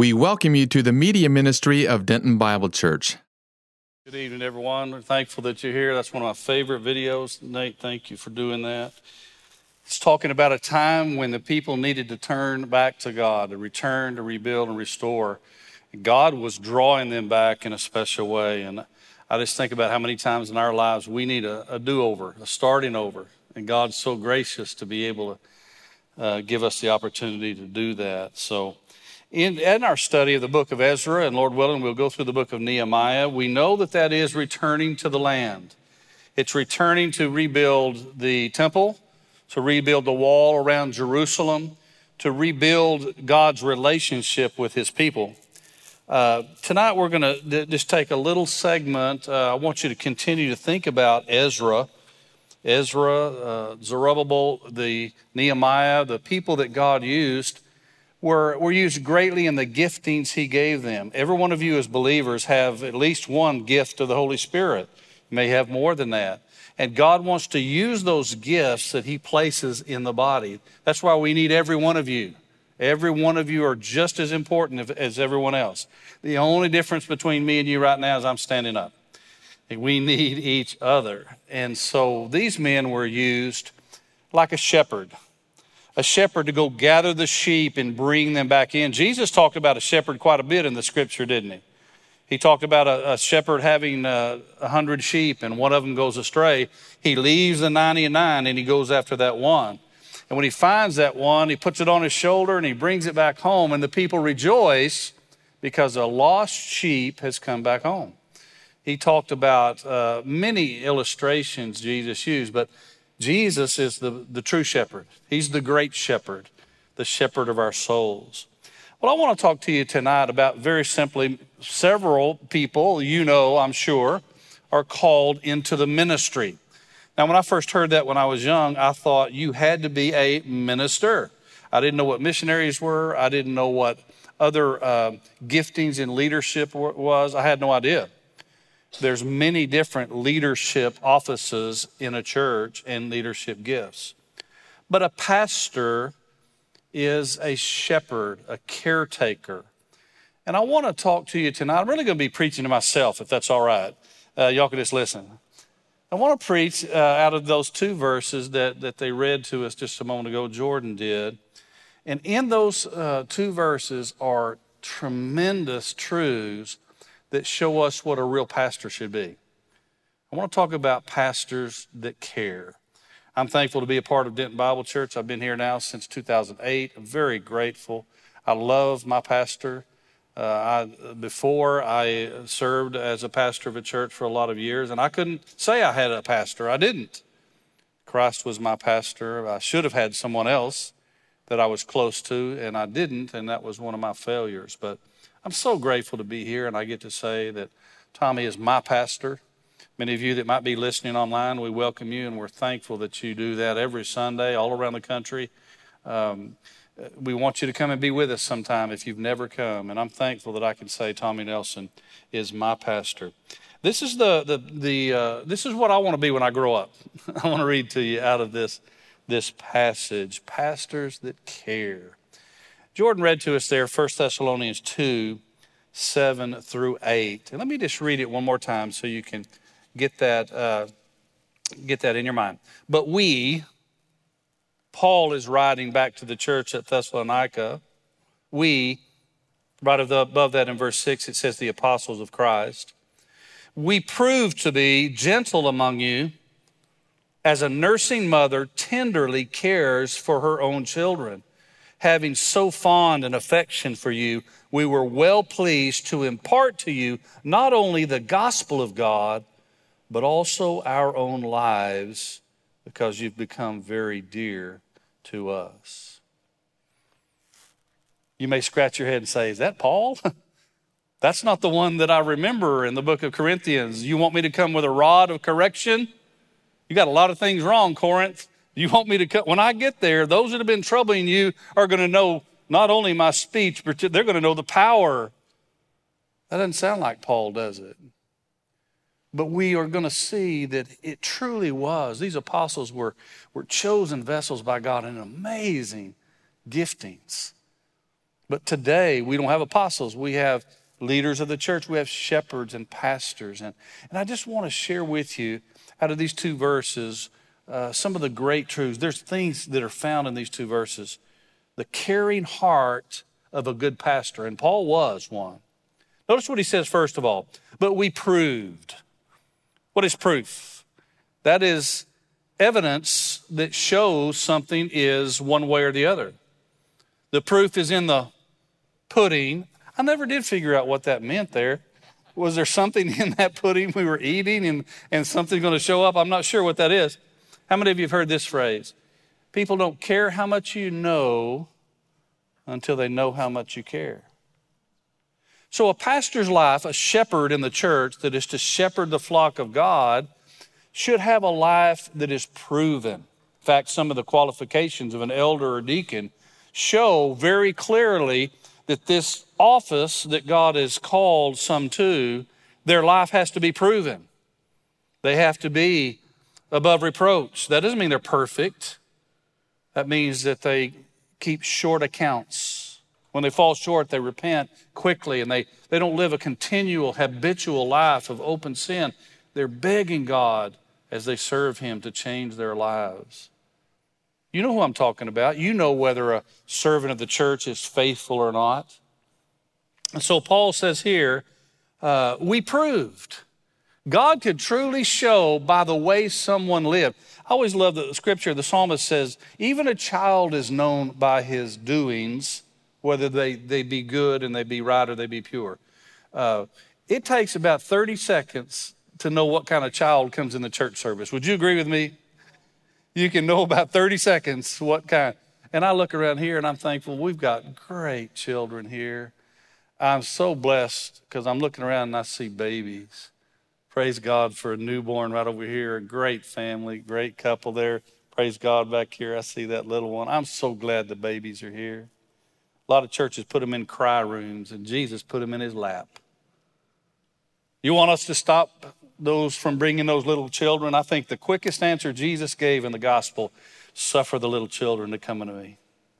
We welcome you to the media ministry of Denton Bible Church. Good evening, everyone. We're thankful that you're here. That's one of my favorite videos. Nate, thank you for doing that. It's talking about a time when the people needed to turn back to God, to return, to rebuild, and restore. God was drawing them back in a special way. And I just think about how many times in our lives we need a, a do over, a starting over. And God's so gracious to be able to uh, give us the opportunity to do that. So, in, in our study of the book of Ezra, and Lord willing, we'll go through the book of Nehemiah, we know that that is returning to the land. It's returning to rebuild the temple, to rebuild the wall around Jerusalem, to rebuild God's relationship with his people. Uh, tonight, we're going to d- just take a little segment. Uh, I want you to continue to think about Ezra, Ezra, uh, Zerubbabel, the Nehemiah, the people that God used were, were used greatly in the giftings he gave them. Every one of you as believers have at least one gift of the Holy Spirit. You may have more than that. And God wants to use those gifts that he places in the body. That's why we need every one of you. Every one of you are just as important as everyone else. The only difference between me and you right now is I'm standing up. We need each other. And so these men were used like a shepherd a shepherd to go gather the sheep and bring them back in. Jesus talked about a shepherd quite a bit in the scripture, didn't he? He talked about a, a shepherd having uh, a hundred sheep and one of them goes astray. He leaves the 99 and he goes after that one. And when he finds that one, he puts it on his shoulder and he brings it back home, and the people rejoice because a lost sheep has come back home. He talked about uh, many illustrations Jesus used, but Jesus is the, the true shepherd. He's the great shepherd, the shepherd of our souls. Well, I want to talk to you tonight about very simply several people, you know, I'm sure, are called into the ministry. Now, when I first heard that when I was young, I thought you had to be a minister. I didn't know what missionaries were, I didn't know what other uh, giftings in leadership was. I had no idea there's many different leadership offices in a church and leadership gifts. But a pastor is a shepherd, a caretaker. And I want to talk to you tonight. I'm really going to be preaching to myself, if that's all right. Uh, y'all can just listen. I want to preach uh, out of those two verses that, that they read to us just a moment ago, Jordan did. And in those uh, two verses are tremendous truths that show us what a real pastor should be. I want to talk about pastors that care. I'm thankful to be a part of Denton Bible Church. I've been here now since 2008. I'm very grateful. I love my pastor. Uh, I, before I served as a pastor of a church for a lot of years, and I couldn't say I had a pastor. I didn't. Christ was my pastor. I should have had someone else that I was close to, and I didn't, and that was one of my failures. But I'm so grateful to be here, and I get to say that Tommy is my pastor. Many of you that might be listening online, we welcome you, and we're thankful that you do that every Sunday all around the country. Um, we want you to come and be with us sometime if you've never come, and I'm thankful that I can say Tommy Nelson is my pastor. This is the the the uh, this is what I want to be when I grow up. I want to read to you out of this this passage: pastors that care. Jordan read to us there 1 Thessalonians 2 7 through 8. And let me just read it one more time so you can get that, uh, get that in your mind. But we, Paul is writing back to the church at Thessalonica, we, right above that in verse 6, it says the apostles of Christ. We prove to be gentle among you as a nursing mother tenderly cares for her own children having so fond an affection for you, we were well pleased to impart to you not only the gospel of God, but also our own lives, because you've become very dear to us. You may scratch your head and say, Is that Paul? That's not the one that I remember in the book of Corinthians. You want me to come with a rod of correction? You got a lot of things wrong, Corinth. You want me to cut? When I get there, those that have been troubling you are going to know not only my speech, but they're going to know the power. That doesn't sound like Paul, does it? But we are going to see that it truly was. These apostles were, were chosen vessels by God in amazing giftings. But today, we don't have apostles. We have leaders of the church. We have shepherds and pastors. And, and I just want to share with you, out of these two verses, uh, some of the great truths. There's things that are found in these two verses. The caring heart of a good pastor, and Paul was one. Notice what he says first of all. But we proved. What is proof? That is evidence that shows something is one way or the other. The proof is in the pudding. I never did figure out what that meant there. Was there something in that pudding we were eating and, and something going to show up? I'm not sure what that is. How many of you have heard this phrase? People don't care how much you know until they know how much you care. So, a pastor's life, a shepherd in the church that is to shepherd the flock of God, should have a life that is proven. In fact, some of the qualifications of an elder or deacon show very clearly that this office that God has called some to, their life has to be proven. They have to be above reproach. That doesn't mean they're perfect. That means that they keep short accounts. When they fall short, they repent quickly and they, they don't live a continual, habitual life of open sin. They're begging God as they serve Him to change their lives. You know who I'm talking about. You know whether a servant of the church is faithful or not. And so Paul says here, uh, we proved. God could truly show by the way someone lived. I always love the scripture. The psalmist says, even a child is known by his doings, whether they, they be good and they be right or they be pure. Uh, it takes about 30 seconds to know what kind of child comes in the church service. Would you agree with me? You can know about 30 seconds what kind. And I look around here and I'm thankful we've got great children here. I'm so blessed because I'm looking around and I see babies. Praise God for a newborn right over here, a great family, great couple there. Praise God back here. I see that little one. I'm so glad the babies are here. A lot of churches put them in cry rooms, and Jesus put them in his lap. You want us to stop those from bringing those little children? I think the quickest answer Jesus gave in the gospel suffer the little children to come unto me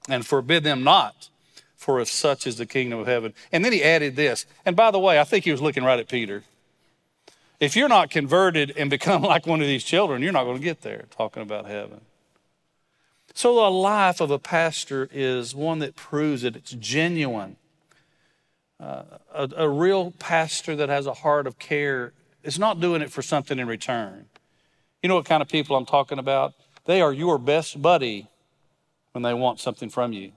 and forbid them not, for if such is the kingdom of heaven. And then he added this. And by the way, I think he was looking right at Peter. If you're not converted and become like one of these children, you're not going to get there talking about heaven. So, the life of a pastor is one that proves that it's genuine. Uh, a, a real pastor that has a heart of care is not doing it for something in return. You know what kind of people I'm talking about? They are your best buddy when they want something from you.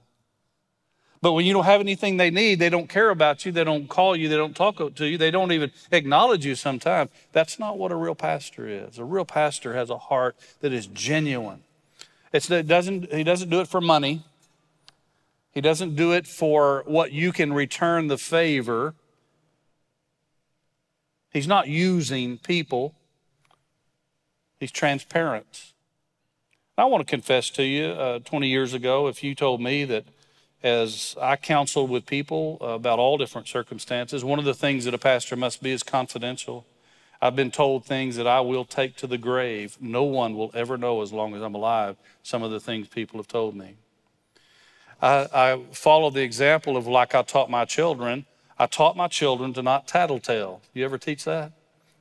But when you don't have anything they need, they don't care about you, they don't call you, they don't talk to you, they don't even acknowledge you sometimes. That's not what a real pastor is. A real pastor has a heart that is genuine. It's, it doesn't, he doesn't do it for money. He doesn't do it for what you can return the favor. He's not using people. He's transparent. I want to confess to you uh, 20 years ago, if you told me that as I counsel with people about all different circumstances, one of the things that a pastor must be is confidential. I've been told things that I will take to the grave. No one will ever know as long as I'm alive some of the things people have told me. I, I follow the example of like I taught my children. I taught my children to not tattletale. You ever teach that?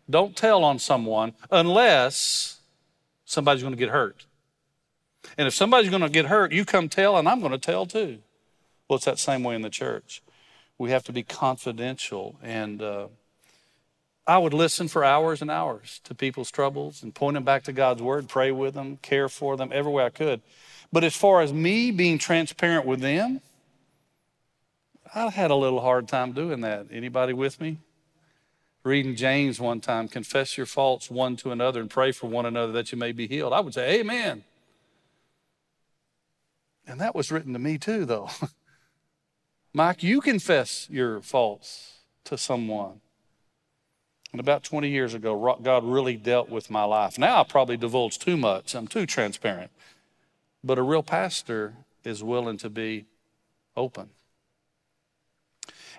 Don't tell on someone unless somebody's going to get hurt. And if somebody's going to get hurt, you come tell, and I'm going to tell too. Well, it's that same way in the church. We have to be confidential. And uh, I would listen for hours and hours to people's troubles and point them back to God's word, pray with them, care for them every way I could. But as far as me being transparent with them, I had a little hard time doing that. Anybody with me? Reading James one time, confess your faults one to another and pray for one another that you may be healed. I would say, Amen. And that was written to me too, though. Mike, you confess your faults to someone. And about 20 years ago, God really dealt with my life. Now I probably divulge too much, I'm too transparent. But a real pastor is willing to be open.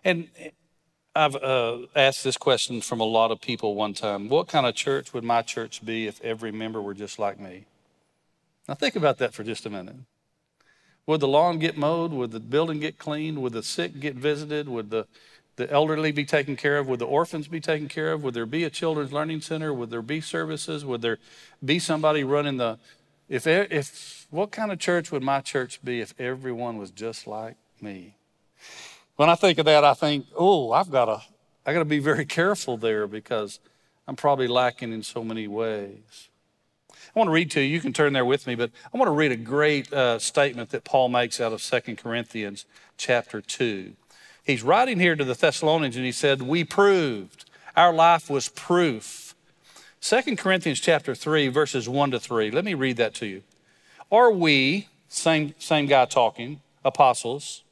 And I've uh, asked this question from a lot of people one time What kind of church would my church be if every member were just like me? Now, think about that for just a minute. Would the lawn get mowed? Would the building get cleaned? Would the sick get visited? Would the, the elderly be taken care of? Would the orphans be taken care of? Would there be a children's learning center? Would there be services? Would there be somebody running the. If, if what kind of church would my church be if everyone was just like me? When I think of that, I think, oh, I've got to, I got to be very careful there because I'm probably lacking in so many ways. I want to read to you. You can turn there with me, but I want to read a great uh, statement that Paul makes out of Second Corinthians chapter 2. He's writing here to the Thessalonians and he said, We proved. Our life was proof. Second Corinthians chapter 3, verses 1 to 3. Let me read that to you. Are we, same, same guy talking, apostles,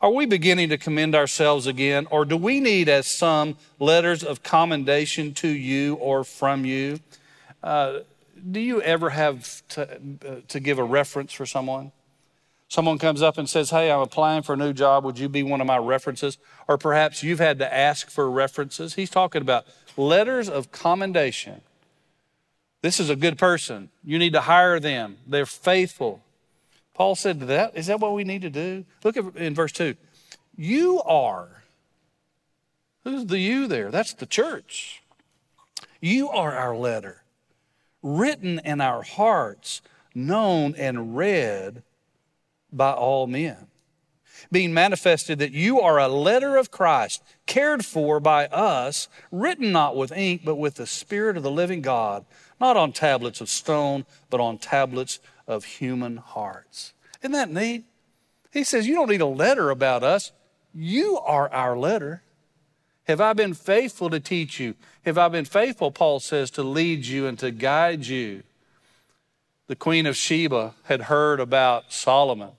are we beginning to commend ourselves again, or do we need, as some, letters of commendation to you or from you? Uh, do you ever have to, uh, to give a reference for someone? Someone comes up and says, Hey, I'm applying for a new job. Would you be one of my references? Or perhaps you've had to ask for references. He's talking about letters of commendation. This is a good person. You need to hire them. They're faithful. Paul said to that, is that what we need to do? Look at in verse 2. You are. Who's the you there? That's the church. You are our letter, written in our hearts, known and read by all men. Being manifested that you are a letter of Christ, cared for by us, written not with ink, but with the Spirit of the living God, not on tablets of stone, but on tablets of human hearts. Isn't that neat? He says, You don't need a letter about us. You are our letter. Have I been faithful to teach you? Have I been faithful, Paul says, to lead you and to guide you? The Queen of Sheba had heard about Solomon,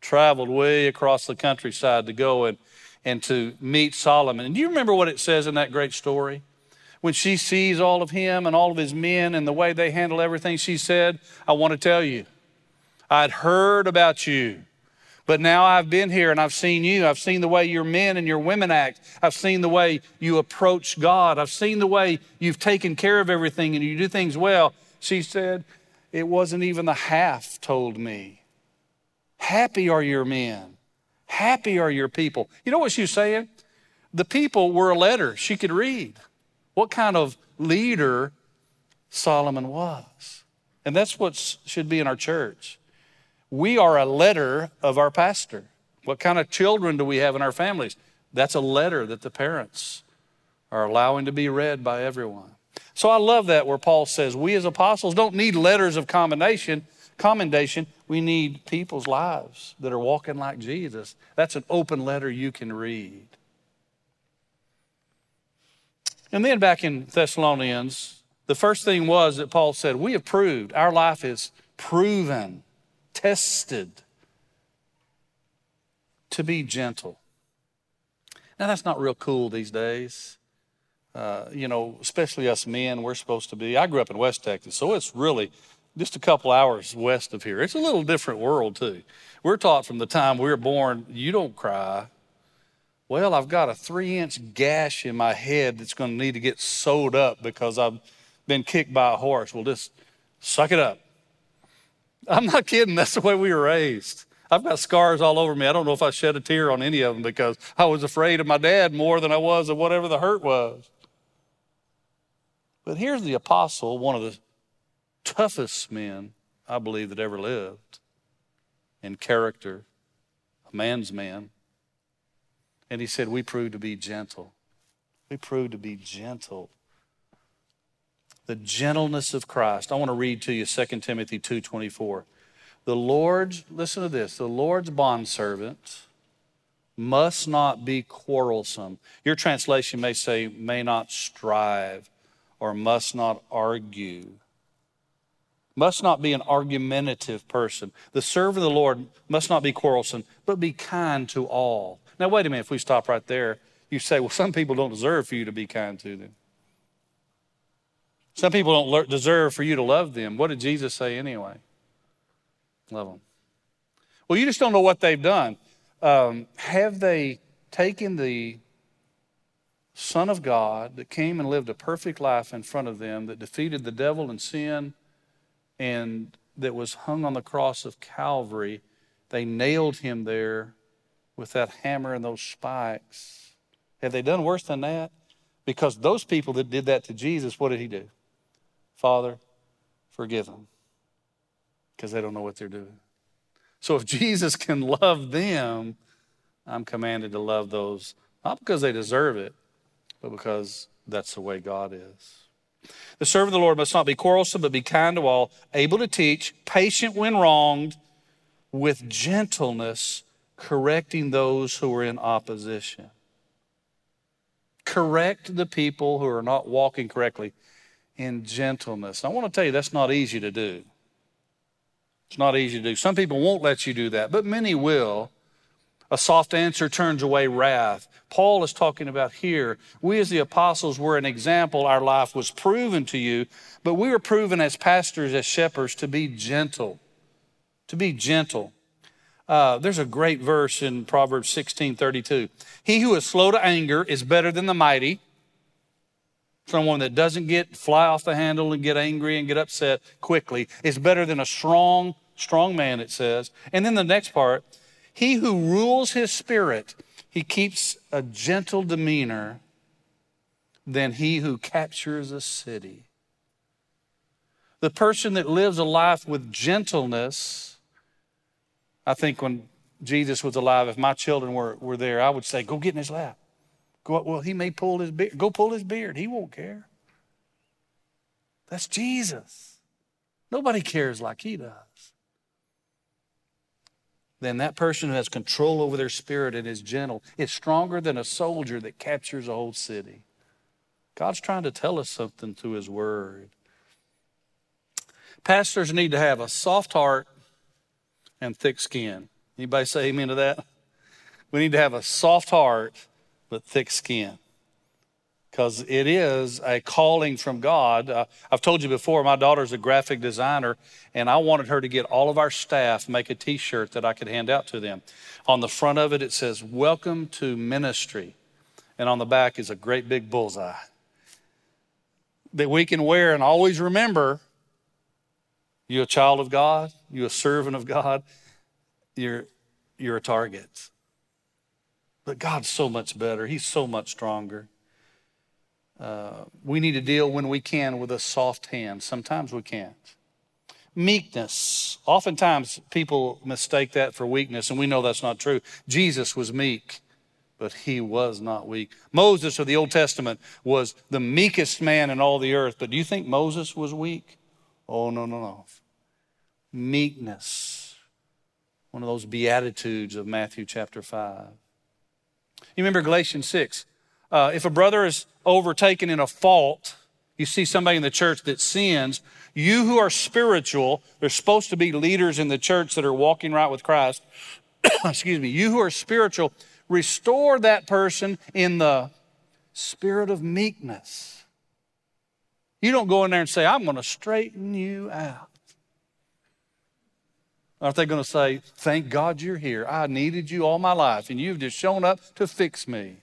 traveled way across the countryside to go and, and to meet Solomon. And do you remember what it says in that great story? When she sees all of him and all of his men and the way they handle everything, she said, I want to tell you, I'd heard about you. But now I've been here and I've seen you. I've seen the way your men and your women act. I've seen the way you approach God. I've seen the way you've taken care of everything and you do things well. She said, It wasn't even the half told me. Happy are your men. Happy are your people. You know what she was saying? The people were a letter she could read. What kind of leader Solomon was. And that's what should be in our church. We are a letter of our pastor. What kind of children do we have in our families? That's a letter that the parents are allowing to be read by everyone. So I love that where Paul says we as apostles don't need letters of commendation, commendation. We need people's lives that are walking like Jesus. That's an open letter you can read. And then back in Thessalonians, the first thing was that Paul said, We have proved, our life is proven tested to be gentle. Now, that's not real cool these days. Uh, you know, especially us men, we're supposed to be. I grew up in West Texas, so it's really just a couple hours west of here. It's a little different world, too. We're taught from the time we were born, you don't cry. Well, I've got a three inch gash in my head that's going to need to get sewed up because I've been kicked by a horse. Well, just suck it up. I'm not kidding. That's the way we were raised. I've got scars all over me. I don't know if I shed a tear on any of them because I was afraid of my dad more than I was of whatever the hurt was. But here's the apostle, one of the toughest men I believe that ever lived in character, a man's man. And he said, We proved to be gentle. We proved to be gentle the gentleness of Christ. I want to read to you 2 Timothy 2:24. The Lord's listen to this, the Lord's bondservant must not be quarrelsome. Your translation may say may not strive or must not argue. Must not be an argumentative person. The servant of the Lord must not be quarrelsome, but be kind to all. Now, wait a minute, if we stop right there, you say, well, some people don't deserve for you to be kind to them. Some people don't deserve for you to love them. What did Jesus say anyway? Love them. Well, you just don't know what they've done. Um, have they taken the Son of God that came and lived a perfect life in front of them, that defeated the devil and sin, and that was hung on the cross of Calvary, they nailed him there with that hammer and those spikes. Have they done worse than that? Because those people that did that to Jesus, what did he do? Father, forgive them because they don't know what they're doing. So if Jesus can love them, I'm commanded to love those, not because they deserve it, but because that's the way God is. The servant of the Lord must not be quarrelsome, but be kind to all, able to teach, patient when wronged, with gentleness, correcting those who are in opposition. Correct the people who are not walking correctly in gentleness. I want to tell you that's not easy to do. It's not easy to do. Some people won't let you do that, but many will. A soft answer turns away wrath. Paul is talking about here. We, as the apostles, were an example. Our life was proven to you, but we were proven as pastors, as shepherds, to be gentle. To be gentle. Uh, there's a great verse in Proverbs 16 32. He who is slow to anger is better than the mighty. Someone that doesn't get fly off the handle and get angry and get upset quickly is better than a strong, strong man, it says. And then the next part, he who rules his spirit, he keeps a gentle demeanor than he who captures a city. The person that lives a life with gentleness, I think when Jesus was alive, if my children were, were there, I would say, Go get in his lap. Go, well, he may pull his beard. Go pull his beard. He won't care. That's Jesus. Nobody cares like he does. Then that person who has control over their spirit and is gentle is stronger than a soldier that captures a whole city. God's trying to tell us something through his word. Pastors need to have a soft heart and thick skin. Anybody say amen to that? We need to have a soft heart but thick skin. Because it is a calling from God. Uh, I've told you before, my daughter's a graphic designer, and I wanted her to get all of our staff make a t shirt that I could hand out to them. On the front of it, it says, Welcome to ministry. And on the back is a great big bullseye that we can wear and always remember you a child of God, you a servant of God, you're, you're a target. But God's so much better. He's so much stronger. Uh, we need to deal when we can with a soft hand. Sometimes we can't. Meekness. Oftentimes people mistake that for weakness, and we know that's not true. Jesus was meek, but he was not weak. Moses of the Old Testament was the meekest man in all the earth, but do you think Moses was weak? Oh, no, no, no. Meekness. One of those beatitudes of Matthew chapter 5. You remember Galatians 6. Uh, if a brother is overtaken in a fault, you see somebody in the church that sins, you who are spiritual, there's supposed to be leaders in the church that are walking right with Christ. Excuse me, you who are spiritual, restore that person in the spirit of meekness. You don't go in there and say, I'm going to straighten you out. Aren't they going to say, Thank God you're here? I needed you all my life, and you've just shown up to fix me.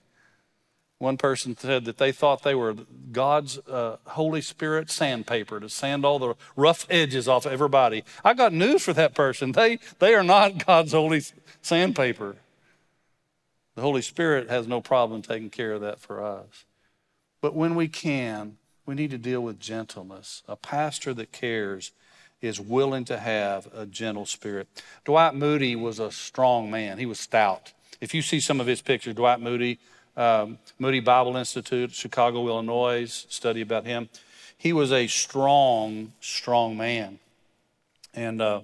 One person said that they thought they were God's uh, Holy Spirit sandpaper to sand all the rough edges off everybody. I got news for that person. They, they are not God's holy sandpaper. The Holy Spirit has no problem taking care of that for us. But when we can, we need to deal with gentleness. A pastor that cares is willing to have a gentle spirit. Dwight Moody was a strong man, he was stout. If you see some of his pictures, Dwight Moody, um, Moody Bible Institute, Chicago, Illinois, study about him. He was a strong, strong man. And uh,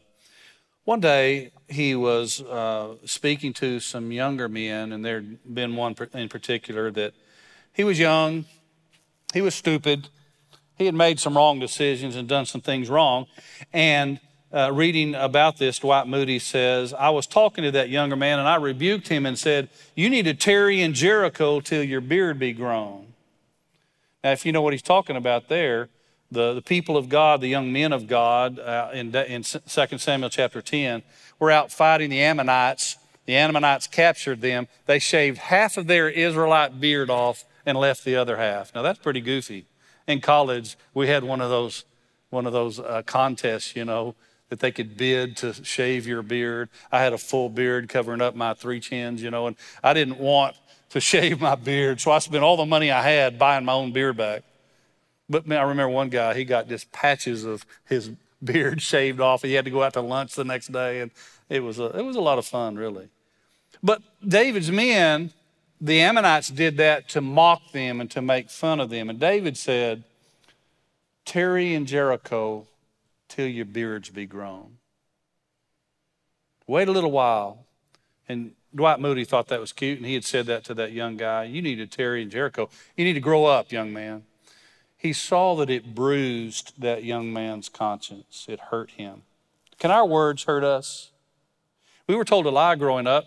one day he was uh, speaking to some younger men, and there'd been one in particular that he was young, he was stupid, he had made some wrong decisions and done some things wrong. And uh, reading about this, Dwight Moody says, I was talking to that younger man and I rebuked him and said, You need to tarry in Jericho till your beard be grown. Now, if you know what he's talking about there, the, the people of God, the young men of God, uh, in, in 2 Samuel chapter 10, were out fighting the Ammonites. The Ammonites captured them. They shaved half of their Israelite beard off and left the other half. Now, that's pretty goofy in college, we had one of those, one of those uh, contests, you know, that they could bid to shave your beard. I had a full beard covering up my three chins, you know, and I didn't want to shave my beard. So I spent all the money I had buying my own beard back. But man, I remember one guy, he got just patches of his beard shaved off. He had to go out to lunch the next day, and it was a, it was a lot of fun, really. But David's men, the Ammonites did that to mock them and to make fun of them. And David said, Tarry in Jericho till your beards be grown. Wait a little while. And Dwight Moody thought that was cute, and he had said that to that young guy. You need to tarry in Jericho. You need to grow up, young man. He saw that it bruised that young man's conscience, it hurt him. Can our words hurt us? We were told a lie growing up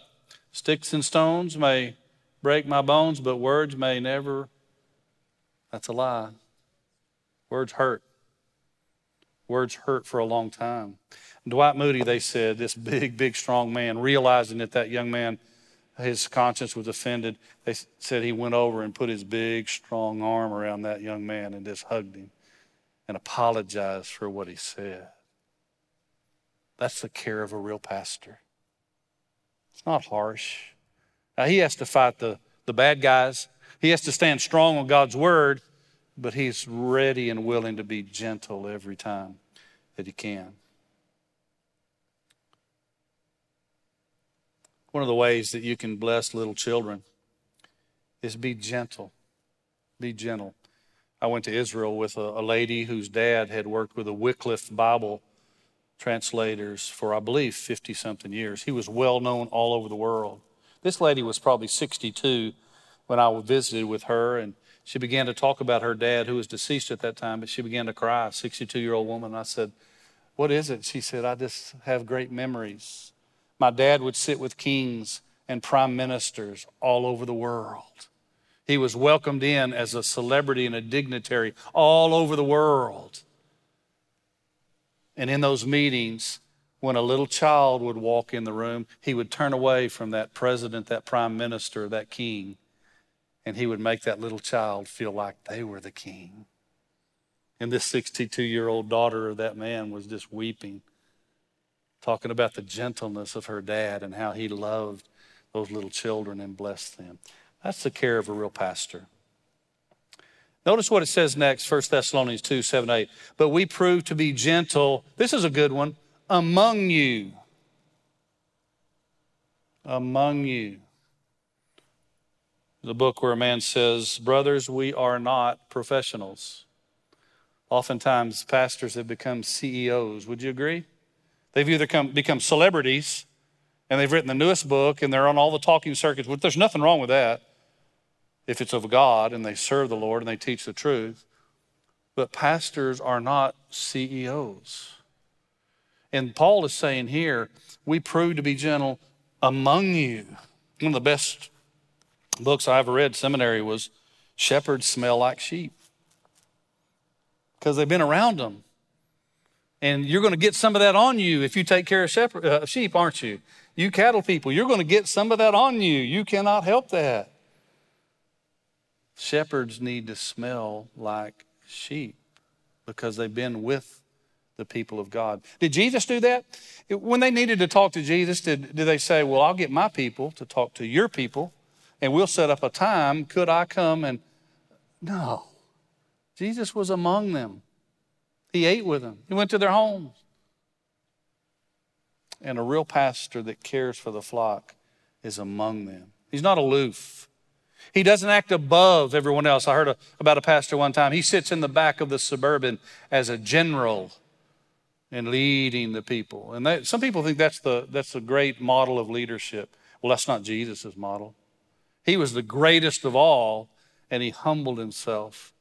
sticks and stones may break my bones, but words may never. That's a lie. Words hurt. Words hurt for a long time. Dwight Moody, they said, this big, big, strong man, realizing that that young man, his conscience was offended, they said he went over and put his big, strong arm around that young man and just hugged him and apologized for what he said. That's the care of a real pastor. It's not harsh. Now, he has to fight the, the bad guys, he has to stand strong on God's word, but he's ready and willing to be gentle every time that he can. One of the ways that you can bless little children is be gentle. Be gentle. I went to Israel with a, a lady whose dad had worked with the Wycliffe Bible translators for, I believe, 50 something years. He was well known all over the world. This lady was probably 62 when I visited with her, and she began to talk about her dad, who was deceased at that time, but she began to cry, 62 year old woman. I said, What is it? She said, I just have great memories my dad would sit with kings and prime ministers all over the world. He was welcomed in as a celebrity and a dignitary all over the world. And in those meetings, when a little child would walk in the room, he would turn away from that president, that prime minister, that king, and he would make that little child feel like they were the king. And this 62 year old daughter of that man was just weeping talking about the gentleness of her dad and how he loved those little children and blessed them. That's the care of a real pastor. Notice what it says next, 1 Thessalonians 2 7 8. But we prove to be gentle, this is a good one, among you. Among you. The book where a man says, Brothers, we are not professionals. Oftentimes, pastors have become CEOs. Would you agree? They've either come, become celebrities and they've written the newest book and they're on all the talking circuits. Well, there's nothing wrong with that if it's of God and they serve the Lord and they teach the truth. But pastors are not CEOs. And Paul is saying here, we prove to be gentle among you. One of the best books I ever read seminary was Shepherds Smell Like Sheep. Because they've been around them. And you're going to get some of that on you if you take care of shepherd, uh, sheep, aren't you? You cattle people, you're going to get some of that on you. You cannot help that. Shepherds need to smell like sheep because they've been with the people of God. Did Jesus do that? When they needed to talk to Jesus, did, did they say, Well, I'll get my people to talk to your people and we'll set up a time? Could I come and. No. Jesus was among them. He ate with them, he went to their homes. And a real pastor that cares for the flock is among them. He's not aloof. He doesn't act above everyone else. I heard a, about a pastor one time. He sits in the back of the suburban as a general and leading the people. And that, some people think that's the that's the great model of leadership. Well, that's not Jesus' model. He was the greatest of all, and he humbled himself,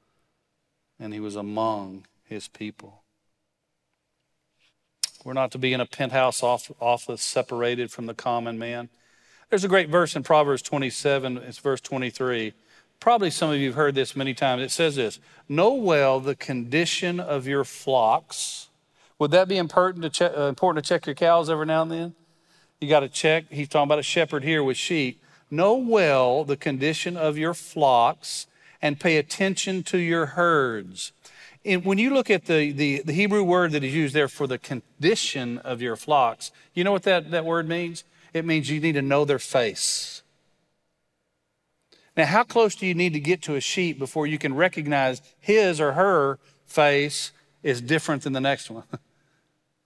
and he was among his people. We're not to be in a penthouse office separated from the common man. There's a great verse in Proverbs 27, it's verse 23. Probably some of you have heard this many times. It says this Know well the condition of your flocks. Would that be important to, check, uh, important to check your cows every now and then? You got to check. He's talking about a shepherd here with sheep. Know well the condition of your flocks and pay attention to your herds. And when you look at the, the, the Hebrew word that is used there for the condition of your flocks, you know what that, that word means? It means you need to know their face. Now, how close do you need to get to a sheep before you can recognize his or her face is different than the next one?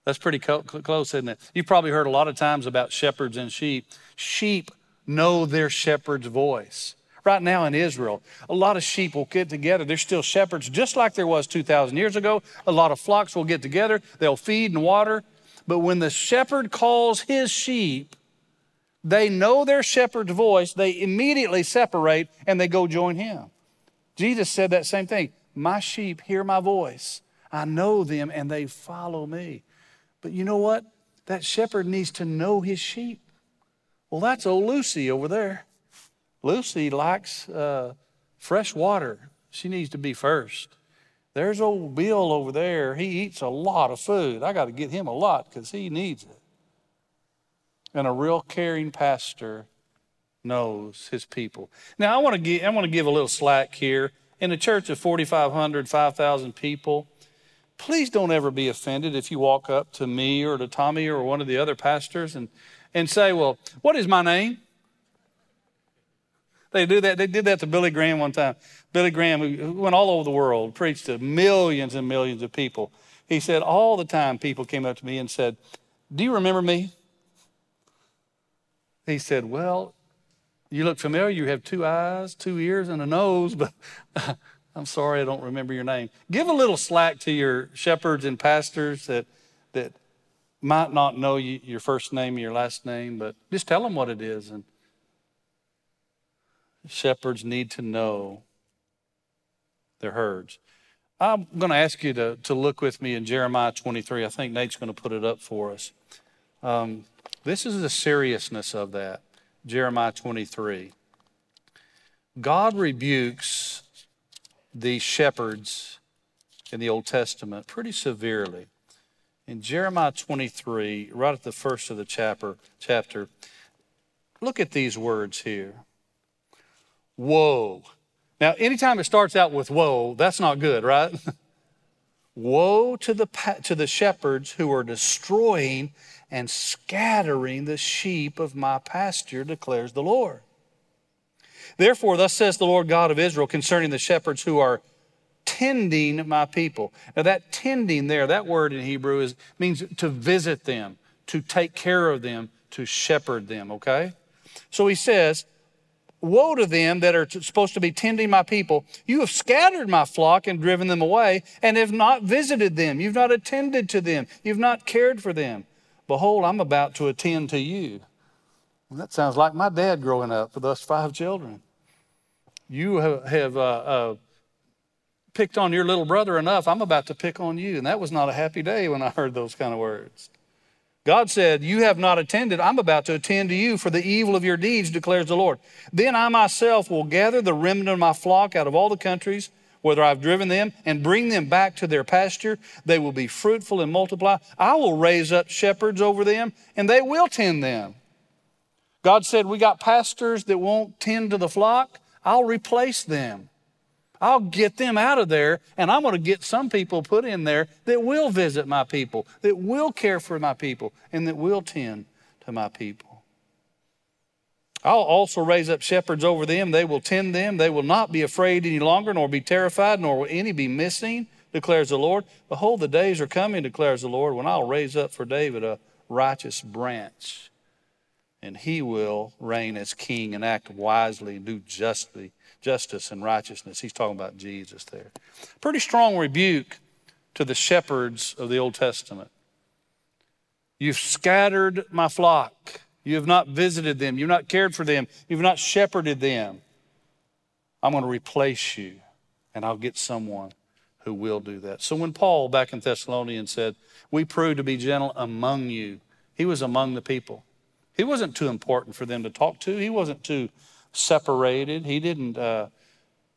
That's pretty co- close, isn't it? You've probably heard a lot of times about shepherds and sheep. Sheep know their shepherd's voice. Right now in Israel, a lot of sheep will get together. There's still shepherds, just like there was 2,000 years ago. A lot of flocks will get together. They'll feed and water. But when the shepherd calls his sheep, they know their shepherd's voice. They immediately separate and they go join him. Jesus said that same thing. My sheep hear my voice. I know them and they follow me. But you know what? That shepherd needs to know his sheep. Well, that's old Lucy over there. Lucy likes uh, fresh water. She needs to be first. There's old Bill over there. He eats a lot of food. I got to get him a lot because he needs it. And a real caring pastor knows his people. Now, I want to give, I want to give a little slack here. In a church of 4,500, 5,000 people, please don't ever be offended if you walk up to me or to Tommy or one of the other pastors and, and say, Well, what is my name? They do that. They did that to Billy Graham one time. Billy Graham, who went all over the world, preached to millions and millions of people. He said all the time people came up to me and said, Do you remember me? He said, Well, you look familiar. You have two eyes, two ears, and a nose, but I'm sorry I don't remember your name. Give a little slack to your shepherds and pastors that, that might not know you, your first name your last name, but just tell them what it is. And shepherds need to know their herds. I'm going to ask you to, to look with me in Jeremiah 23. I think Nate's going to put it up for us. Um, this is the seriousness of that. Jeremiah 23. God rebukes the shepherds in the Old Testament pretty severely. In Jeremiah 23, right at the first of the chapter, chapter look at these words here. Woe. Now, anytime it starts out with woe, that's not good, right? woe to the, to the shepherds who are destroying and scattering the sheep of my pasture, declares the Lord. Therefore, thus says the Lord God of Israel concerning the shepherds who are tending my people. Now, that tending there, that word in Hebrew is, means to visit them, to take care of them, to shepherd them, okay? So he says, Woe to them that are supposed to be tending my people. You have scattered my flock and driven them away, and have not visited them. You've not attended to them. You've not cared for them. Behold, I'm about to attend to you. Well, that sounds like my dad growing up with us five children. You have, uh, uh, picked on your little brother enough. I'm about to pick on you. And that was not a happy day when I heard those kind of words. God said, You have not attended. I'm about to attend to you for the evil of your deeds, declares the Lord. Then I myself will gather the remnant of my flock out of all the countries, whether I've driven them, and bring them back to their pasture. They will be fruitful and multiply. I will raise up shepherds over them, and they will tend them. God said, We got pastors that won't tend to the flock. I'll replace them. I'll get them out of there, and I'm going to get some people put in there that will visit my people, that will care for my people, and that will tend to my people. I'll also raise up shepherds over them. They will tend them. They will not be afraid any longer, nor be terrified, nor will any be missing, declares the Lord. Behold, the days are coming, declares the Lord, when I'll raise up for David a righteous branch and he will reign as king and act wisely and do justly, justice and righteousness. He's talking about Jesus there. Pretty strong rebuke to the shepherds of the Old Testament. You've scattered my flock. You have not visited them. You've not cared for them. You've not shepherded them. I'm going to replace you, and I'll get someone who will do that. So when Paul, back in Thessalonians, said, We prove to be gentle among you, he was among the people. He wasn't too important for them to talk to. He wasn't too separated. He didn't uh,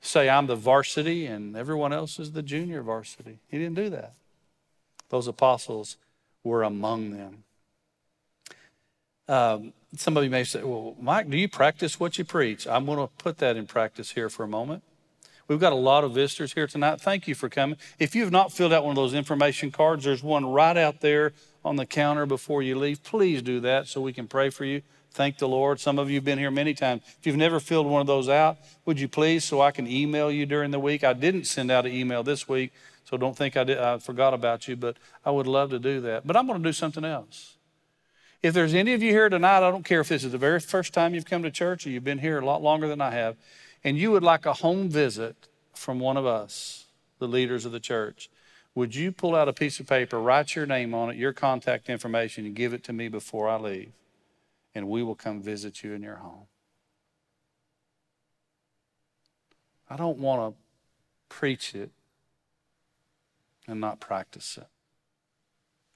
say, I'm the varsity and everyone else is the junior varsity. He didn't do that. Those apostles were among them. Um, somebody may say, Well, Mike, do you practice what you preach? I'm going to put that in practice here for a moment. We've got a lot of visitors here tonight. Thank you for coming. If you have not filled out one of those information cards, there's one right out there on the counter before you leave. Please do that so we can pray for you. Thank the Lord. Some of you have been here many times. If you've never filled one of those out, would you please so I can email you during the week? I didn't send out an email this week, so don't think I, did, I forgot about you, but I would love to do that. But I'm going to do something else. If there's any of you here tonight, I don't care if this is the very first time you've come to church or you've been here a lot longer than I have, and you would like a home visit from one of us, the leaders of the church, would you pull out a piece of paper, write your name on it, your contact information, and give it to me before I leave? and we will come visit you in your home. I don't want to preach it and not practice it.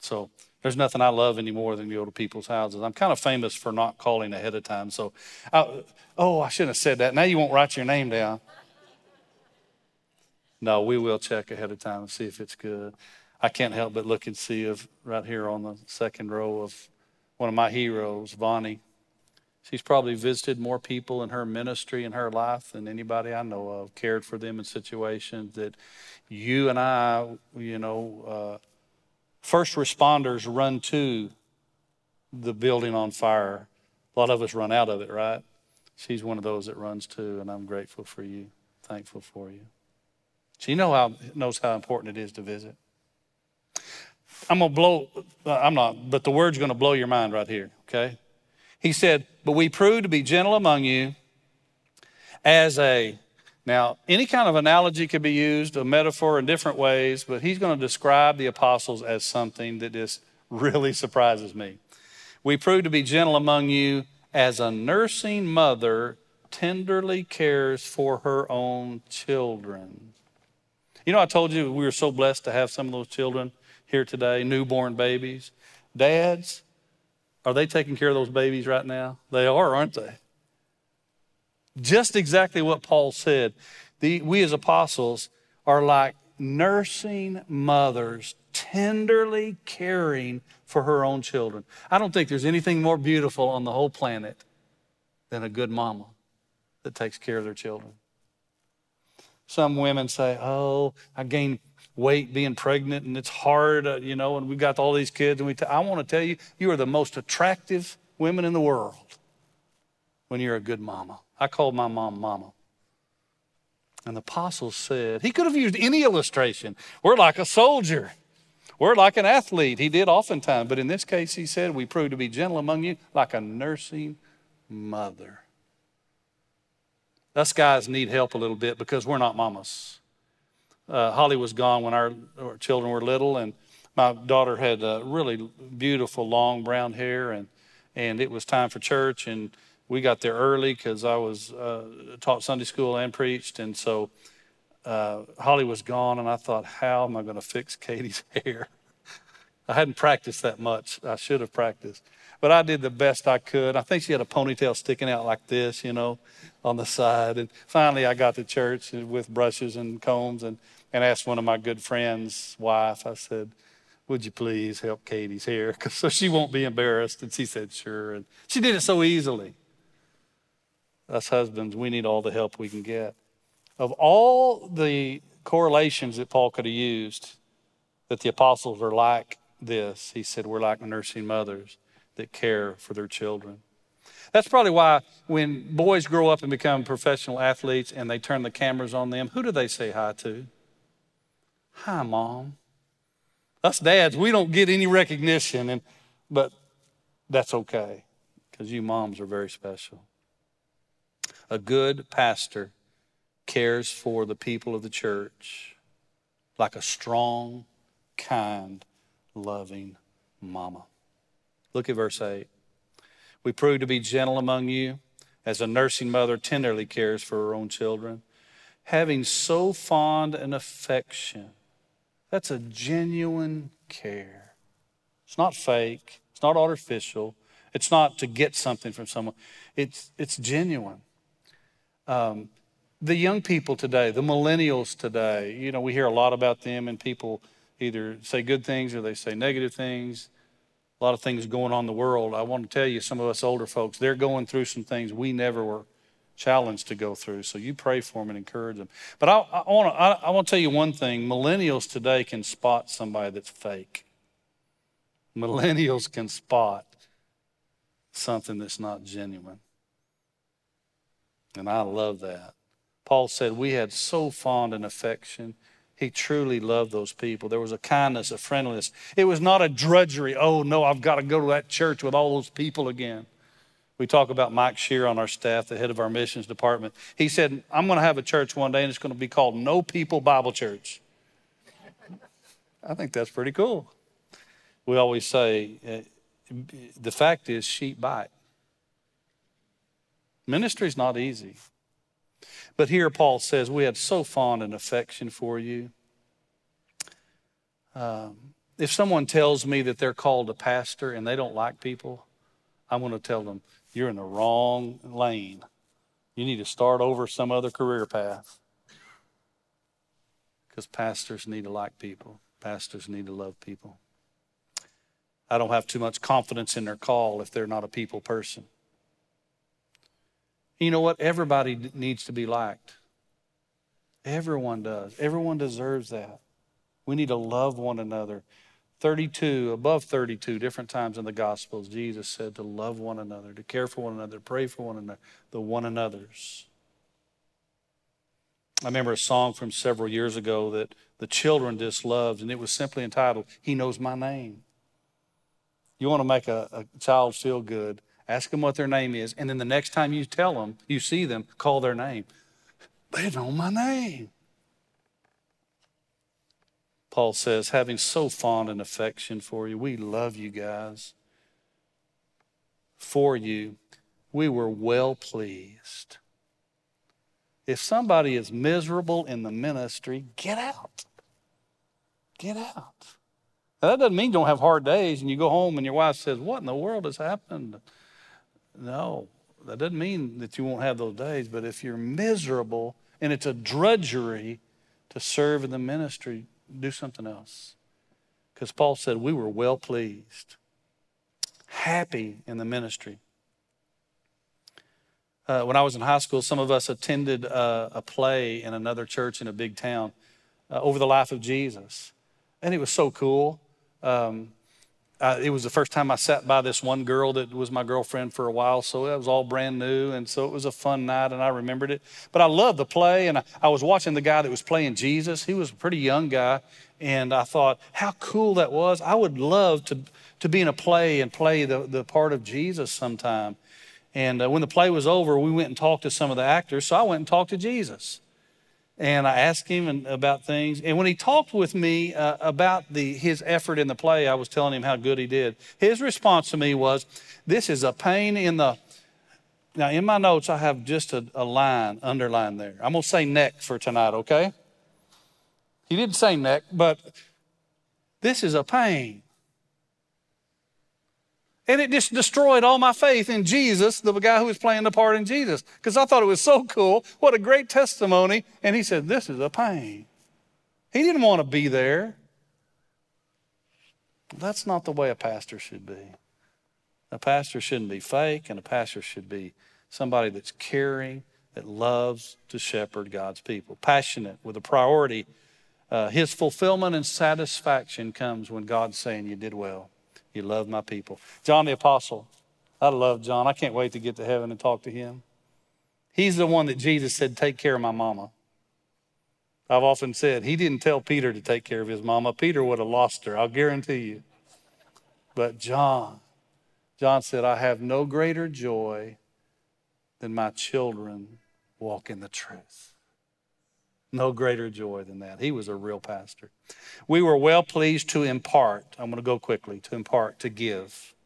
So there's nothing I love any more than go to people's houses. I'm kind of famous for not calling ahead of time. So, I, oh, I shouldn't have said that. Now you won't write your name down. No, we will check ahead of time and see if it's good. I can't help but look and see if right here on the second row of one of my heroes, Vonnie. She's probably visited more people in her ministry and her life than anybody I know of, cared for them in situations that you and I, you know, uh, first responders run to the building on fire. A lot of us run out of it, right? She's one of those that runs to, and I'm grateful for you, thankful for you. She know how, knows how important it is to visit. I'm going to blow, uh, I'm not, but the word's going to blow your mind right here, okay? He said, But we prove to be gentle among you as a, now, any kind of analogy could be used, a metaphor in different ways, but he's going to describe the apostles as something that just really surprises me. We prove to be gentle among you as a nursing mother tenderly cares for her own children. You know, I told you we were so blessed to have some of those children here today, newborn babies. Dads, are they taking care of those babies right now? They are, aren't they? Just exactly what Paul said. The, we as apostles are like nursing mothers, tenderly caring for her own children. I don't think there's anything more beautiful on the whole planet than a good mama that takes care of their children. Some women say, Oh, I gained weight being pregnant and it's hard, uh, you know, and we've got all these kids. And we t- I want to tell you, you are the most attractive women in the world when you're a good mama. I called my mom mama. And the apostle said, he could have used any illustration. We're like a soldier. We're like an athlete. He did oftentimes. But in this case, he said, we prove to be gentle among you like a nursing mother. Us guys need help a little bit because we're not mamas. Uh, Holly was gone when our, our, children were little, and my daughter had uh, really beautiful long brown hair, and and it was time for church, and we got there early because I was uh, taught Sunday school and preached, and so uh, Holly was gone, and I thought, how am I going to fix Katie's hair? I hadn't practiced that much. I should have practiced. But I did the best I could. I think she had a ponytail sticking out like this, you know, on the side. And finally, I got to church with brushes and combs and, and asked one of my good friends' wife, I said, Would you please help Katie's hair? so she won't be embarrassed. And she said, Sure. And she did it so easily. Us husbands, we need all the help we can get. Of all the correlations that Paul could have used, that the apostles are like this, he said, We're like nursing mothers that care for their children. That's probably why when boys grow up and become professional athletes and they turn the cameras on them, who do they say hi to? Hi, mom. Us dads, we don't get any recognition, and, but that's okay because you moms are very special. A good pastor cares for the people of the church like a strong, kind, loving mama. Look at verse 8. We prove to be gentle among you, as a nursing mother tenderly cares for her own children, having so fond an affection. That's a genuine care. It's not fake, it's not artificial, it's not to get something from someone, it's, it's genuine. Um, the young people today, the millennials today, you know, we hear a lot about them, and people either say good things or they say negative things lot of things going on in the world. I want to tell you, some of us older folks, they're going through some things we never were challenged to go through. So you pray for them and encourage them. But I, I want to I, I want to tell you one thing: millennials today can spot somebody that's fake. Millennials can spot something that's not genuine, and I love that. Paul said we had so fond an affection. He truly loved those people. There was a kindness, a friendliness. It was not a drudgery. Oh, no, I've got to go to that church with all those people again. We talk about Mike Shear on our staff, the head of our missions department. He said, I'm going to have a church one day and it's going to be called No People Bible Church. I think that's pretty cool. We always say, uh, the fact is, sheep bite. Ministry's not easy. But here Paul says, We had so fond an affection for you. Um, if someone tells me that they're called a pastor and they don't like people, I'm going to tell them, you're in the wrong lane. You need to start over some other career path. Because pastors need to like people, pastors need to love people. I don't have too much confidence in their call if they're not a people person. You know what? Everybody needs to be liked. Everyone does. Everyone deserves that. We need to love one another. 32, above 32 different times in the Gospels, Jesus said to love one another, to care for one another, pray for one another, the one another's. I remember a song from several years ago that the children just loved, and it was simply entitled, He Knows My Name. You want to make a, a child feel good, ask them what their name is, and then the next time you tell them, you see them, call their name. They know my name. Paul says, having so fond an affection for you, we love you guys. For you, we were well pleased. If somebody is miserable in the ministry, get out. Get out. Now, that doesn't mean you don't have hard days and you go home and your wife says, What in the world has happened? No, that doesn't mean that you won't have those days, but if you're miserable and it's a drudgery to serve in the ministry, do something else. Because Paul said, We were well pleased, happy in the ministry. Uh, when I was in high school, some of us attended uh, a play in another church in a big town uh, over the life of Jesus. And it was so cool. Um, uh, it was the first time I sat by this one girl that was my girlfriend for a while, so it was all brand new, and so it was a fun night, and I remembered it. But I loved the play, and I, I was watching the guy that was playing Jesus. He was a pretty young guy, and I thought how cool that was. I would love to to be in a play and play the, the part of Jesus sometime. And uh, when the play was over, we went and talked to some of the actors, so I went and talked to Jesus and I asked him about things. And when he talked with me uh, about the, his effort in the play, I was telling him how good he did. His response to me was, This is a pain in the. Now, in my notes, I have just a, a line underlined there. I'm going to say neck for tonight, okay? He didn't say neck, but this is a pain. And it just destroyed all my faith in Jesus, the guy who was playing the part in Jesus, because I thought it was so cool. What a great testimony. And he said, This is a pain. He didn't want to be there. That's not the way a pastor should be. A pastor shouldn't be fake, and a pastor should be somebody that's caring, that loves to shepherd God's people, passionate with a priority. Uh, his fulfillment and satisfaction comes when God's saying, You did well. You love my people. John the Apostle. I love John. I can't wait to get to heaven and talk to him. He's the one that Jesus said, Take care of my mama. I've often said he didn't tell Peter to take care of his mama. Peter would have lost her, I'll guarantee you. But John, John said, I have no greater joy than my children walk in the truth. No greater joy than that. He was a real pastor. We were well pleased to impart. I'm going to go quickly to impart, to give.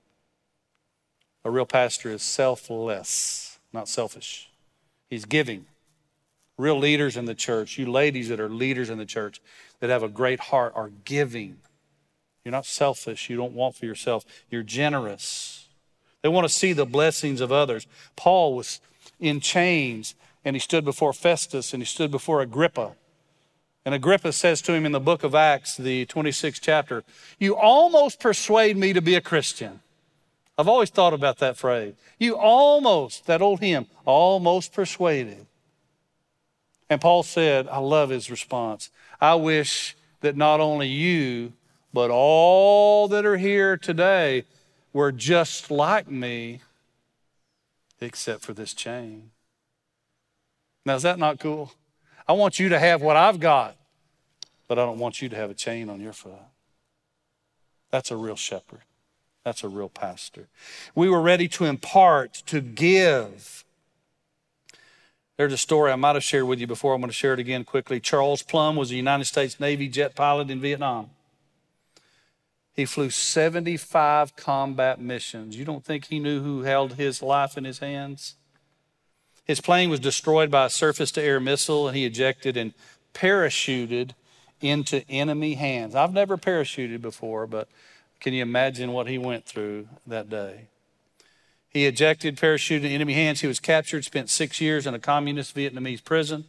A real pastor is selfless, not selfish. He's giving. Real leaders in the church, you ladies that are leaders in the church that have a great heart, are giving. You're not selfish. You don't want for yourself. You're generous. They want to see the blessings of others. Paul was in chains and he stood before Festus and he stood before Agrippa. And Agrippa says to him in the book of Acts, the 26th chapter, You almost persuade me to be a Christian. I've always thought about that phrase. You almost, that old hymn, almost persuaded. And Paul said, I love his response. I wish that not only you, but all that are here today were just like me, except for this chain. Now, is that not cool? I want you to have what I've got, but I don't want you to have a chain on your foot. That's a real shepherd. That's a real pastor. We were ready to impart, to give. There's a story I might have shared with you before. I'm going to share it again quickly. Charles Plumb was a United States Navy jet pilot in Vietnam. He flew 75 combat missions. You don't think he knew who held his life in his hands? His plane was destroyed by a surface to air missile, and he ejected and parachuted into enemy hands. I've never parachuted before, but can you imagine what he went through that day? He ejected, parachuted in enemy hands. He was captured, spent six years in a communist Vietnamese prison.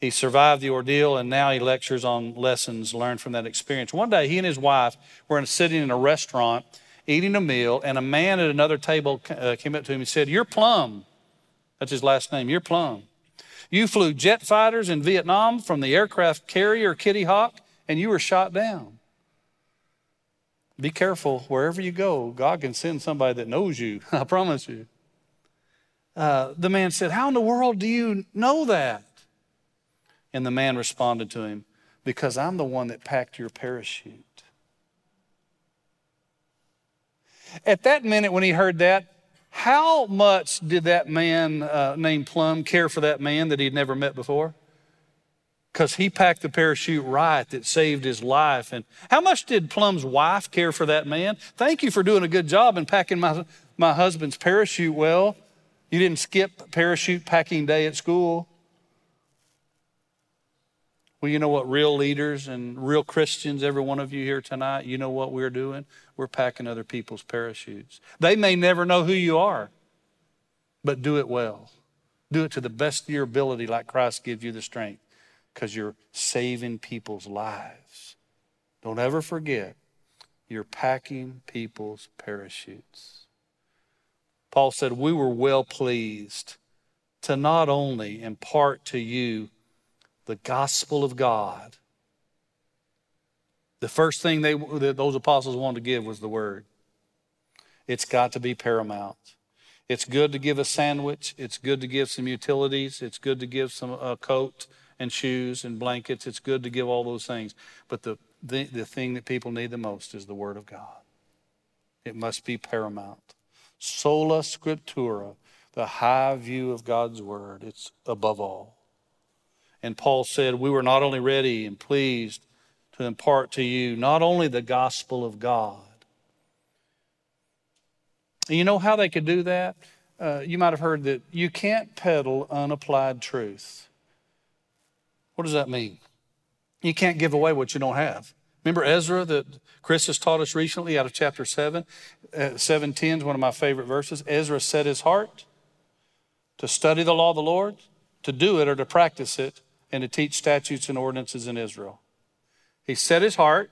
He survived the ordeal, and now he lectures on lessons learned from that experience. One day, he and his wife were sitting in a restaurant eating a meal, and a man at another table uh, came up to him and said, You're Plumb. That's his last name. You're Plumb. You flew jet fighters in Vietnam from the aircraft carrier Kitty Hawk, and you were shot down. Be careful wherever you go. God can send somebody that knows you. I promise you. Uh, the man said, How in the world do you know that? And the man responded to him, Because I'm the one that packed your parachute. At that minute, when he heard that, how much did that man uh, named Plumb care for that man that he'd never met before? Because he packed the parachute right that saved his life. And how much did Plumb's wife care for that man? Thank you for doing a good job in packing my, my husband's parachute well. You didn't skip parachute packing day at school. Well, you know what real leaders and real Christians, every one of you here tonight, you know what we're doing? We're packing other people's parachutes. They may never know who you are, but do it well. Do it to the best of your ability, like Christ gives you the strength, because you're saving people's lives. Don't ever forget, you're packing people's parachutes. Paul said, We were well pleased to not only impart to you the gospel of God. The first thing they, that those apostles wanted to give was the word. It's got to be paramount. It's good to give a sandwich. It's good to give some utilities. It's good to give some a coat and shoes and blankets. It's good to give all those things. But the, the, the thing that people need the most is the Word of God. It must be paramount. Sola Scriptura, the high view of God's Word, it's above all. And Paul said, We were not only ready and pleased to impart to you not only the gospel of God. And you know how they could do that? Uh, you might have heard that you can't peddle unapplied truth. What does that mean? You can't give away what you don't have. Remember Ezra that Chris has taught us recently out of chapter 7? Uh, 710 is one of my favorite verses. Ezra set his heart to study the law of the Lord, to do it or to practice it, and to teach statutes and ordinances in Israel. He set his heart,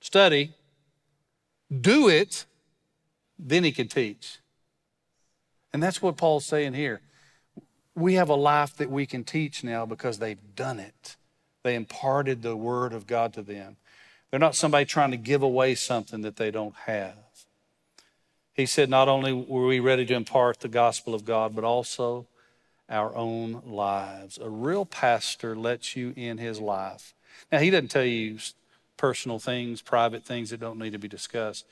study, do it, then he can teach. And that's what Paul's saying here. We have a life that we can teach now because they've done it. They imparted the word of God to them. They're not somebody trying to give away something that they don't have. He said, Not only were we ready to impart the gospel of God, but also our own lives. A real pastor lets you in his life. Now, he doesn't tell you personal things, private things that don't need to be discussed,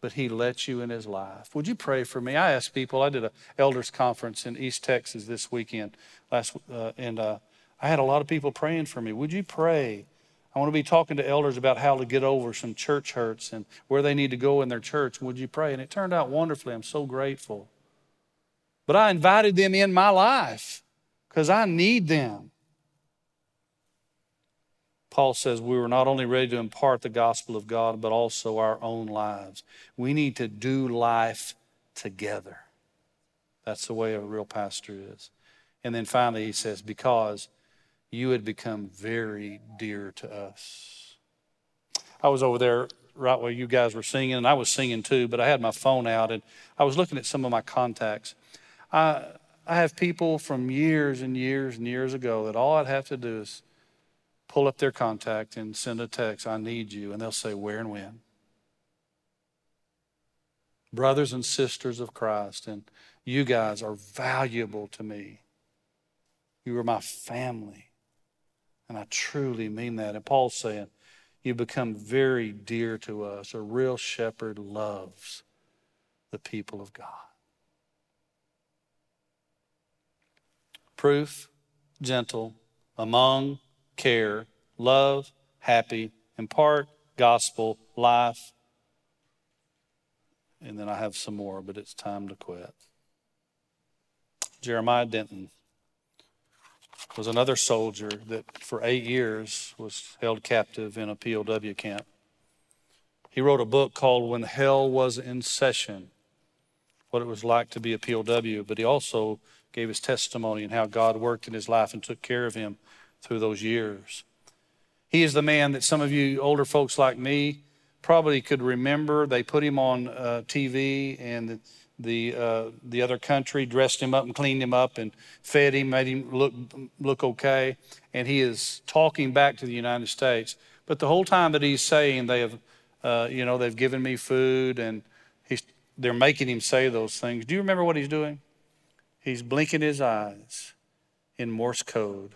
but he lets you in his life. Would you pray for me? I asked people, I did an elders conference in East Texas this weekend, last, uh, and uh, I had a lot of people praying for me. Would you pray? I want to be talking to elders about how to get over some church hurts and where they need to go in their church. Would you pray? And it turned out wonderfully. I'm so grateful. But I invited them in my life because I need them. Paul says we were not only ready to impart the gospel of God, but also our own lives. We need to do life together. That's the way a real pastor is. And then finally, he says, because you had become very dear to us. I was over there right where you guys were singing, and I was singing too, but I had my phone out and I was looking at some of my contacts. I, I have people from years and years and years ago that all I'd have to do is pull up their contact and send a text, I need you, and they'll say where and when. Brothers and sisters of Christ, and you guys are valuable to me. You are my family. And I truly mean that. And Paul's saying, You become very dear to us. A real shepherd loves the people of God. Proof, gentle, among, care, love, happy, impart, gospel, life. And then I have some more, but it's time to quit. Jeremiah Denton was another soldier that for eight years was held captive in a POW camp. He wrote a book called When Hell Was in Session, what it was like to be a POW, but he also gave his testimony and how God worked in his life and took care of him through those years. He is the man that some of you older folks like me probably could remember. They put him on uh, TV and the, uh, the other country dressed him up and cleaned him up and fed him, made him look, look okay. And he is talking back to the United States. But the whole time that he's saying they have, uh, you know, they've given me food and he's, they're making him say those things. Do you remember what he's doing? He's blinking his eyes in Morse code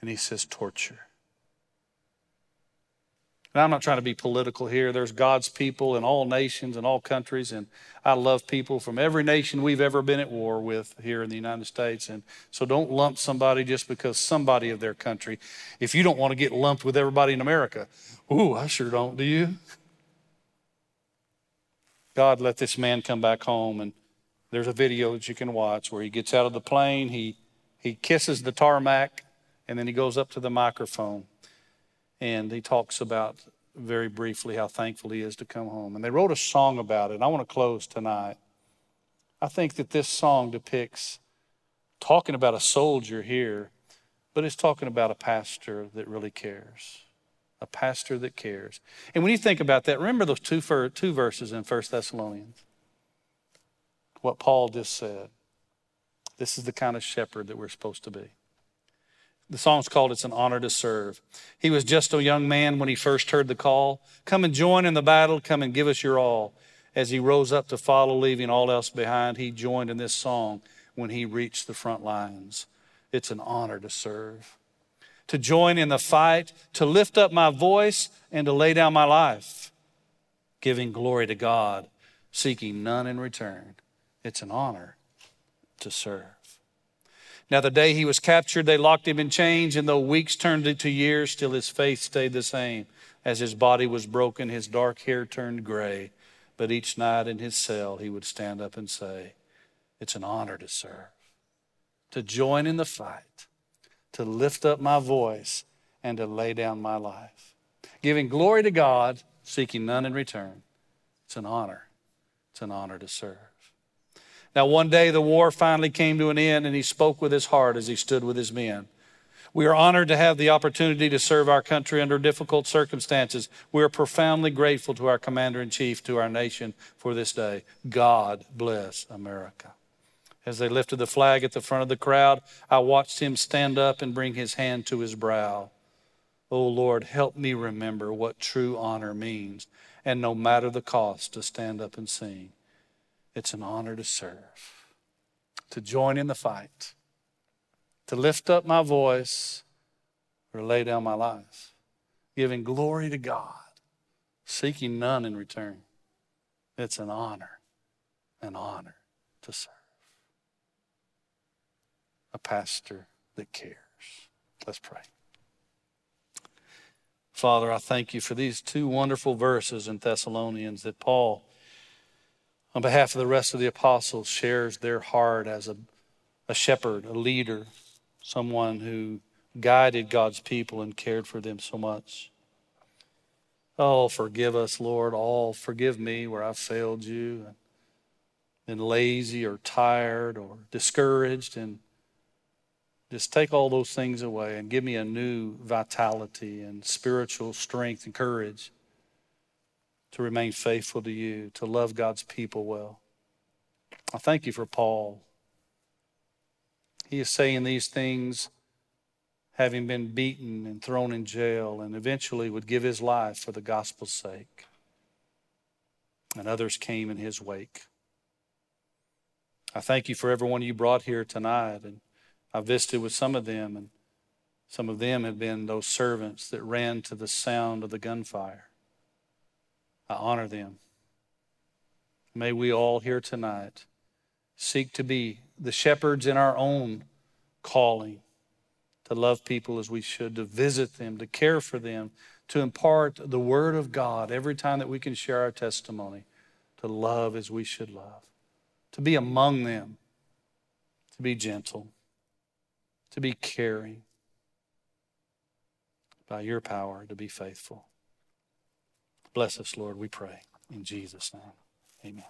and he says, torture. And I'm not trying to be political here. There's God's people in all nations and all countries, and I love people from every nation we've ever been at war with here in the United States. And so don't lump somebody just because somebody of their country. If you don't want to get lumped with everybody in America, ooh, I sure don't, do you? God let this man come back home, and there's a video that you can watch where he gets out of the plane, he, he kisses the tarmac, and then he goes up to the microphone and he talks about very briefly how thankful he is to come home. And they wrote a song about it. I want to close tonight. I think that this song depicts talking about a soldier here, but it's talking about a pastor that really cares. A pastor that cares. And when you think about that, remember those two, two verses in 1 Thessalonians. What Paul just said. This is the kind of shepherd that we're supposed to be. The song's called It's an Honor to Serve. He was just a young man when he first heard the call. Come and join in the battle, come and give us your all. As he rose up to follow, leaving all else behind, he joined in this song when he reached the front lines. It's an honor to serve, to join in the fight, to lift up my voice, and to lay down my life, giving glory to God, seeking none in return. It's an honor to serve. Now, the day he was captured, they locked him in chains, and though weeks turned into years, still his faith stayed the same. As his body was broken, his dark hair turned gray. But each night in his cell, he would stand up and say, It's an honor to serve, to join in the fight, to lift up my voice, and to lay down my life. Giving glory to God, seeking none in return. It's an honor. It's an honor to serve. Now, one day the war finally came to an end, and he spoke with his heart as he stood with his men. We are honored to have the opportunity to serve our country under difficult circumstances. We are profoundly grateful to our commander in chief, to our nation for this day. God bless America. As they lifted the flag at the front of the crowd, I watched him stand up and bring his hand to his brow. Oh Lord, help me remember what true honor means, and no matter the cost, to stand up and sing. It's an honor to serve, to join in the fight, to lift up my voice or lay down my life, giving glory to God, seeking none in return. It's an honor, an honor to serve. A pastor that cares. Let's pray. Father, I thank you for these two wonderful verses in Thessalonians that Paul on behalf of the rest of the apostles, shares their heart as a, a shepherd, a leader, someone who guided God's people and cared for them so much. Oh, forgive us, Lord. All forgive me where I've failed you and been lazy or tired or discouraged. And just take all those things away and give me a new vitality and spiritual strength and courage to remain faithful to you, to love God's people well. I thank you for Paul. He is saying these things having been beaten and thrown in jail, and eventually would give his life for the gospel's sake. And others came in his wake. I thank you for everyone you brought here tonight, and I visited with some of them, and some of them have been those servants that ran to the sound of the gunfire. I honor them. May we all here tonight seek to be the shepherds in our own calling to love people as we should, to visit them, to care for them, to impart the Word of God every time that we can share our testimony, to love as we should love, to be among them, to be gentle, to be caring, by your power to be faithful. Bless us, Lord, we pray. In Jesus' name, amen.